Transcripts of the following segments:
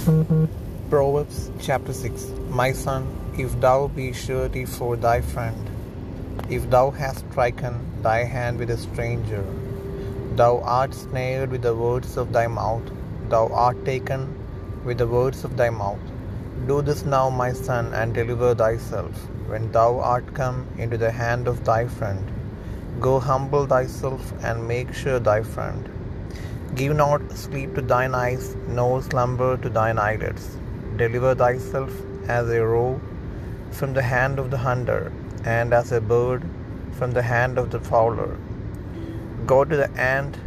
Proverbs chapter 6 My son, if thou be surety for thy friend, if thou hast striken thy hand with a stranger, thou art snared with the words of thy mouth, thou art taken with the words of thy mouth. Do this now, my son, and deliver thyself, when thou art come into the hand of thy friend. Go humble thyself, and make sure thy friend. Give not sleep to thine eyes, nor slumber to thine eyelids. Deliver thyself as a roe from the hand of the hunter, and as a bird from the hand of the fowler. Go to the ant,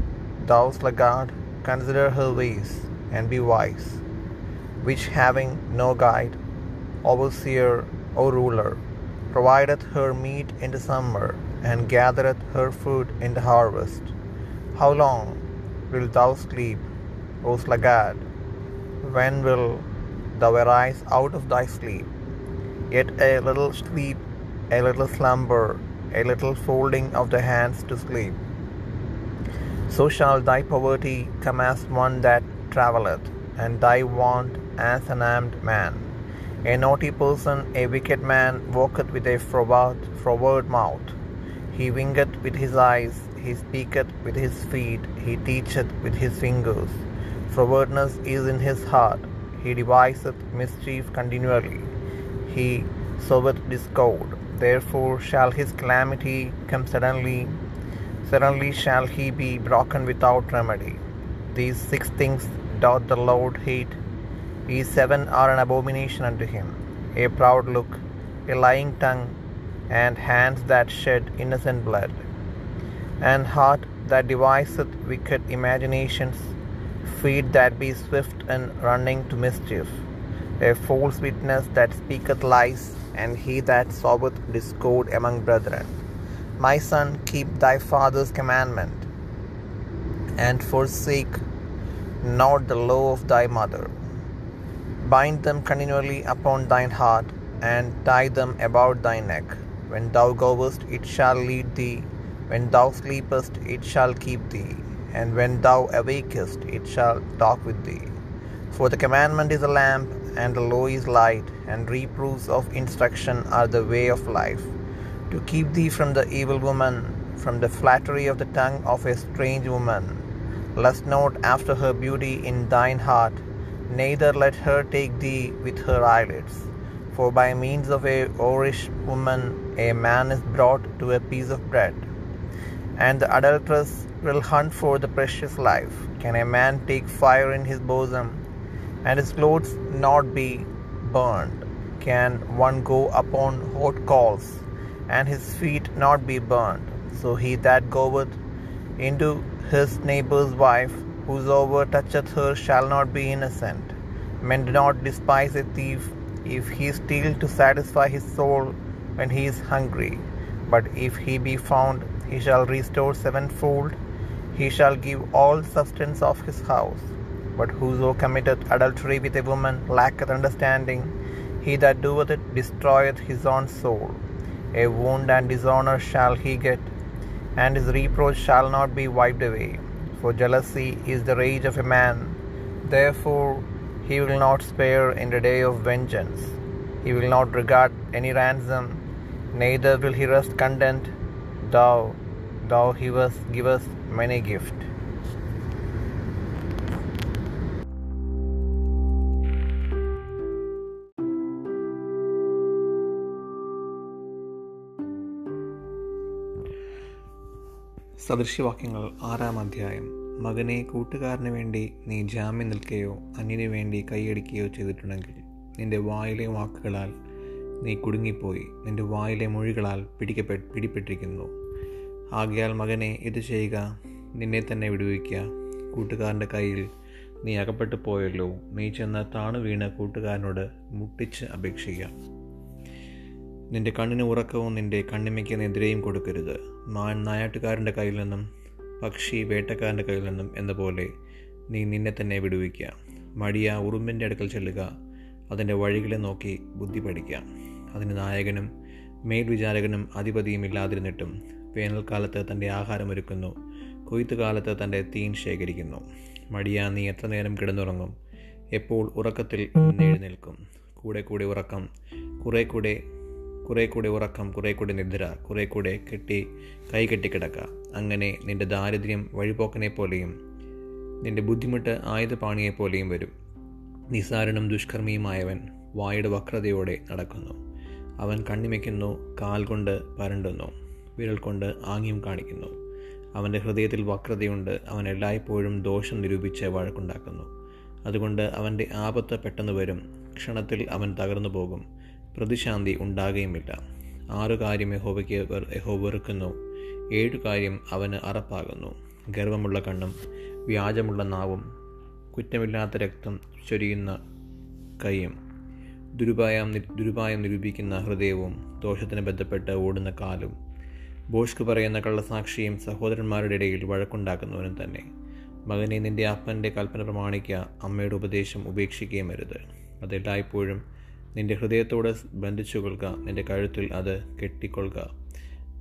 thou sluggard, consider her ways, and be wise, which having no guide, overseer, or ruler, provideth her meat in the summer, and gathereth her food in the harvest. How long wilt thou sleep, O sluggard? When will thou arise out of thy sleep? Yet a little sleep, a little slumber, a little folding of the hands to sleep. So shall thy poverty come as one that travelleth, and thy want as an armed man. A naughty person, a wicked man, walketh with a froward, froward mouth. He winketh with his eyes, he speaketh with his feet, he teacheth with his fingers. Frowardness is in his heart, he deviseth mischief continually. He soweth discord, therefore shall his calamity come suddenly. Suddenly shall he be broken without remedy. These six things doth the Lord hate. These seven are an abomination unto him a proud look, a lying tongue, and hands that shed innocent blood, and heart that deviseth wicked imaginations, feet that be swift in running to mischief, a false witness that speaketh lies, and he that soweth discord among brethren. My son, keep thy father's commandment, and forsake not the law of thy mother. Bind them continually upon thine heart, and tie them about thy neck. When thou goest, it shall lead thee. When thou sleepest, it shall keep thee. And when thou awakest, it shall talk with thee. For the commandment is a lamp, and the law is light, and reproofs of instruction are the way of life. To keep thee from the evil woman, from the flattery of the tongue of a strange woman. Lust not after her beauty in thine heart, neither let her take thee with her eyelids. For by means of a whorish woman a man is brought to a piece of bread. And the adulteress will hunt for the precious life. Can a man take fire in his bosom, and his clothes not be burned? Can one go upon hot coals, and his feet not be burned? So he that goeth into his neighbour's wife, whosoever toucheth her shall not be innocent. Men do not despise a thief if he steal to satisfy his soul when he is hungry. But if he be found, he shall restore sevenfold. He shall give all substance of his house. But whoso committeth adultery with a woman lacketh understanding. He that doeth it destroyeth his own soul. A wound and dishonour shall he get, and his reproach shall not be wiped away. For jealousy is the rage of a man. Therefore he will not spare in the day of vengeance. He will not regard any ransom, neither will he rest content, thou, thou give us many gift. സദൃശ്യവാക്യങ്ങൾ ആറാം അധ്യായം മകനെ കൂട്ടുകാരന് വേണ്ടി നീ ജാമ്യം നിൽക്കുകയോ അന്യന് വേണ്ടി കൈയടിക്കുകയോ ചെയ്തിട്ടുണ്ടെങ്കിൽ നിന്റെ വായിലെ വാക്കുകളാൽ നീ കുടുങ്ങിപ്പോയി നിന്റെ വായിലെ മൊഴികളാൽ പിടിക്കപ്പെ പിടിപ്പെട്ടിരിക്കുന്നു ആകയാൽ മകനെ ഇത് ചെയ്യുക. നിന്നെ തന്നെ വിടുവിക്കുക. കൂട്ടുകാരന്റെ കയ്യിൽ നീ അകപ്പെട്ടു പോയല്ലോ. നീ ചെന്ന് താണു വീണ് കൂട്ടുകാരനോട് മുട്ടിച്ച് അപേക്ഷിക്കുക നിന്റെ കണ്ണിന് ഉറക്കവും നിന്റെ കണ്ണിമയ്ക്ക് നിദ്രയും കൊടുക്കരുത്. മാൻ നായാട്ടുകാരന്റെ കയ്യിൽ നിന്നും പക്ഷി വേട്ടക്കാരന്റെ കയ്യിൽ നിന്നും എന്ന പോലെ നീ നിന്നെ തന്നെ വിടുവിക്കുക മടിയ ഉറുമ്പിന്റെ അടുക്കൽ ചെല്ലുക. അതിന്റെ വഴികളെ നോക്കി ബുദ്ധി പഠിക്കുക അതിന് നായകനും മേൽവിചാരകനും അധിപതിയും ഇല്ലാതിരുന്നിട്ടും വേനൽക്കാലത്ത് തന്റെ ആഹാരം ഒരുക്കുന്നു കൊയ്ത്തുകാലത്ത് തന്റെ തീൻ ശേഖരിക്കുന്നു. മടിയാ നീ എത്ര നേരം കിടന്നുറങ്ങും? എപ്പോൾ ഉറക്കത്തിൽ എഴുന്നേൽക്കും? കൂടെ കൂടെ ഉറക്കം കുറേ കൂടെ കുറേ കൂടെ ഉറക്കം കുറേ കൂടെ നിദ്ര കുറേ കൂടെ കെട്ടി കൈ കെട്ടിക്കിടക്ക അങ്ങനെ നിന്റെ ദാരിദ്ര്യം വഴിപോക്കനെ പോലെയും നിന്റെ ബുദ്ധിമുട്ട് ആയുധപാണിയെ പോലെയും വരും. നിസാരണം ദുഷ്കർമ്മിയുമായവൻ വായുടെ വക്രതയോടെ നടക്കുന്നു. അവൻ കണ്ണിമയ്ക്കുന്നു കാൽ കൊണ്ട് പരണ്ടുന്നു. വിരൽ കൊണ്ട് ആംഗ്യം കാണിക്കുന്നു. അവന്റെ ഹൃദയത്തിൽ വക്രതയുണ്ട്. അവൻ എല്ലായ്പ്പോഴും ദോഷം നിരൂപിച്ച് വഴക്കുണ്ടാക്കുന്നു. അതുകൊണ്ട് അവന്റെ ആപത്ത് പെട്ടെന്ന് വരും. ക്ഷണത്തിൽ അവൻ തകർന്നു പോകും. പ്രതിശാന്തി ഉണ്ടാകുകയുമില്ല. ആറു കാര്യം യഹോബയ്ക്ക് യഹോ വെറുക്കുന്നു. ഏഴു കാര്യം അവന് അറപ്പാകുന്നു. ഗർവമുള്ള കണ്ണും വ്യാജമുള്ള നാവും കുറ്റമില്ലാത്ത രക്തം ചൊരിയുന്ന കൈയും ദുരുപായം ദുരുപായം നിരൂപിക്കുന്ന ഹൃദയവും ദോഷത്തിന് ബന്ധപ്പെട്ട് ഓടുന്ന കാലും ബോഷ്ക്ക് പറയുന്ന കള്ളസാക്ഷിയും സഹോദരന്മാരുടെ ഇടയിൽ വഴക്കുണ്ടാക്കുന്നവനും തന്നെ. മകനെ നിന്റെ അപ്പന്റെ കൽപ്പന പ്രമാണിക്കുക അമ്മയുടെ ഉപദേശം ഉപേക്ഷിക്കുകയും അരുത്. അതെല്ലായ്പ്പോഴും നിന്റെ ഹൃദയത്തോട് ബന്ധിച്ചു കൊള്ളുക നിന്റെ കഴുത്തിൽ അത് കെട്ടിക്കൊള്ളുക.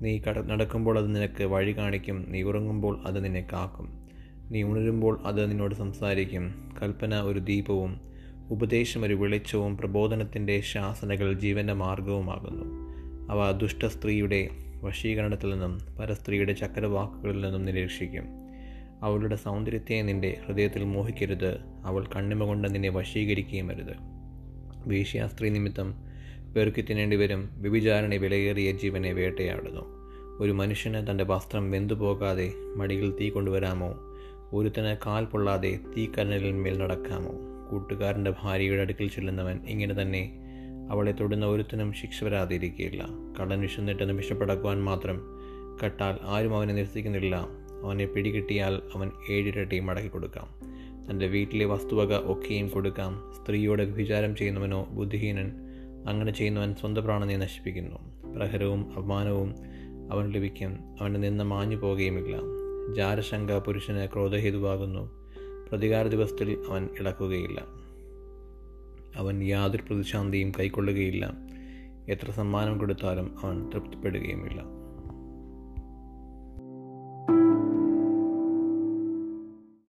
നീ കട നടക്കുമ്പോൾ അത് നിനക്ക് വഴി കാണിക്കും നീ ഉറങ്ങുമ്പോൾ അത് നിന്നെ കാക്കും. നീ ഉണരുമ്പോൾ അത് നിന്നോട് സംസാരിക്കും. കൽപ്പന ഒരു ദീപവും ഉപദേശം ഒരു വെളിച്ചവും പ്രബോധനത്തിന്റെ ശാസനകൾ ജീവന്റെ മാർഗവുമാകുന്നു അവ ദുഷ്ട സ്ത്രീയുടെ വശീകരണത്തിൽ നിന്നും പരസ്ത്രീയുടെ ചക്രവാക്കുകളിൽ നിന്നും നിരീക്ഷിക്കും. അവളുടെ സൗന്ദര്യത്തെ നിന്റെ ഹൃദയത്തിൽ മോഹിക്കരുത്. അവൾ കണ്ണിമ കൊണ്ട് നിന്നെ വശീകരിക്കുകയും അരുത്. വേശ്യാസ്ത്രീ നിമിത്തം പെറുക്കി തിന്നേണ്ടി വരും. വ്യഭിചാരണി വിലയേറിയ ജീവനെ വേട്ടയാടുന്നു. ഒരു മനുഷ്യന് തന്റെ വസ്ത്രം വെന്തു പോകാതെ മടിയിൽ തീ കൊണ്ടുവരാമോ? ഒരുത്തന് കാൽ പൊള്ളാതെ തീക്കനലിൽ മേൽ നടക്കാമോ? കൂട്ടുകാരന്റെ ഭാര്യയുടെ അടുക്കൽ ചെല്ലുന്നവൻ ഇങ്ങനെ തന്നെ അവളെ തൊടുന്ന ഒരുത്തനും ശിക്ഷ വരാതിരിക്കുകയില്ല. കടൻ വിശന്നിട്ട് നിമിഷപ്പെടക്കുവാൻ മാത്രം കട്ടാൽ ആരും അവനെ നിരസിക്കുന്നില്ല. അവനെ പിടികിട്ടിയാൽ അവൻ ഏഴിരട്ടി മടക്കി കൊടുക്കാം. തന്റെ വീട്ടിലെ വസ്തുവക ഒക്കെയും കൊടുക്കാം. സ്ത്രീയോട് വിചാരം ചെയ്യുന്നവനോ ബുദ്ധിഹീനൻ അങ്ങനെ ചെയ്യുന്നവൻ സ്വന്തം പ്രാണനെ നശിപ്പിക്കുന്നു. പ്രഹരവും അപമാനവും അവൻ ലഭിക്കും. അവന്റെ നിന്ന് മാഞ്ഞു പോകുകയുമില്ല ജാരശങ്ക പുരുഷന് ക്രോധഹേതുവാകുന്നു. പ്രതികാര ദിവസത്തിൽ അവൻ ഇളക്കുകയില്ല. അവൻ യാതൊരു പ്രതിശാന്തിയും കൈക്കൊള്ളുകയില്ല. എത്ര സമ്മാനം കൊടുത്താലും അവൻ തൃപ്തിപ്പെടുകയുമില്ല.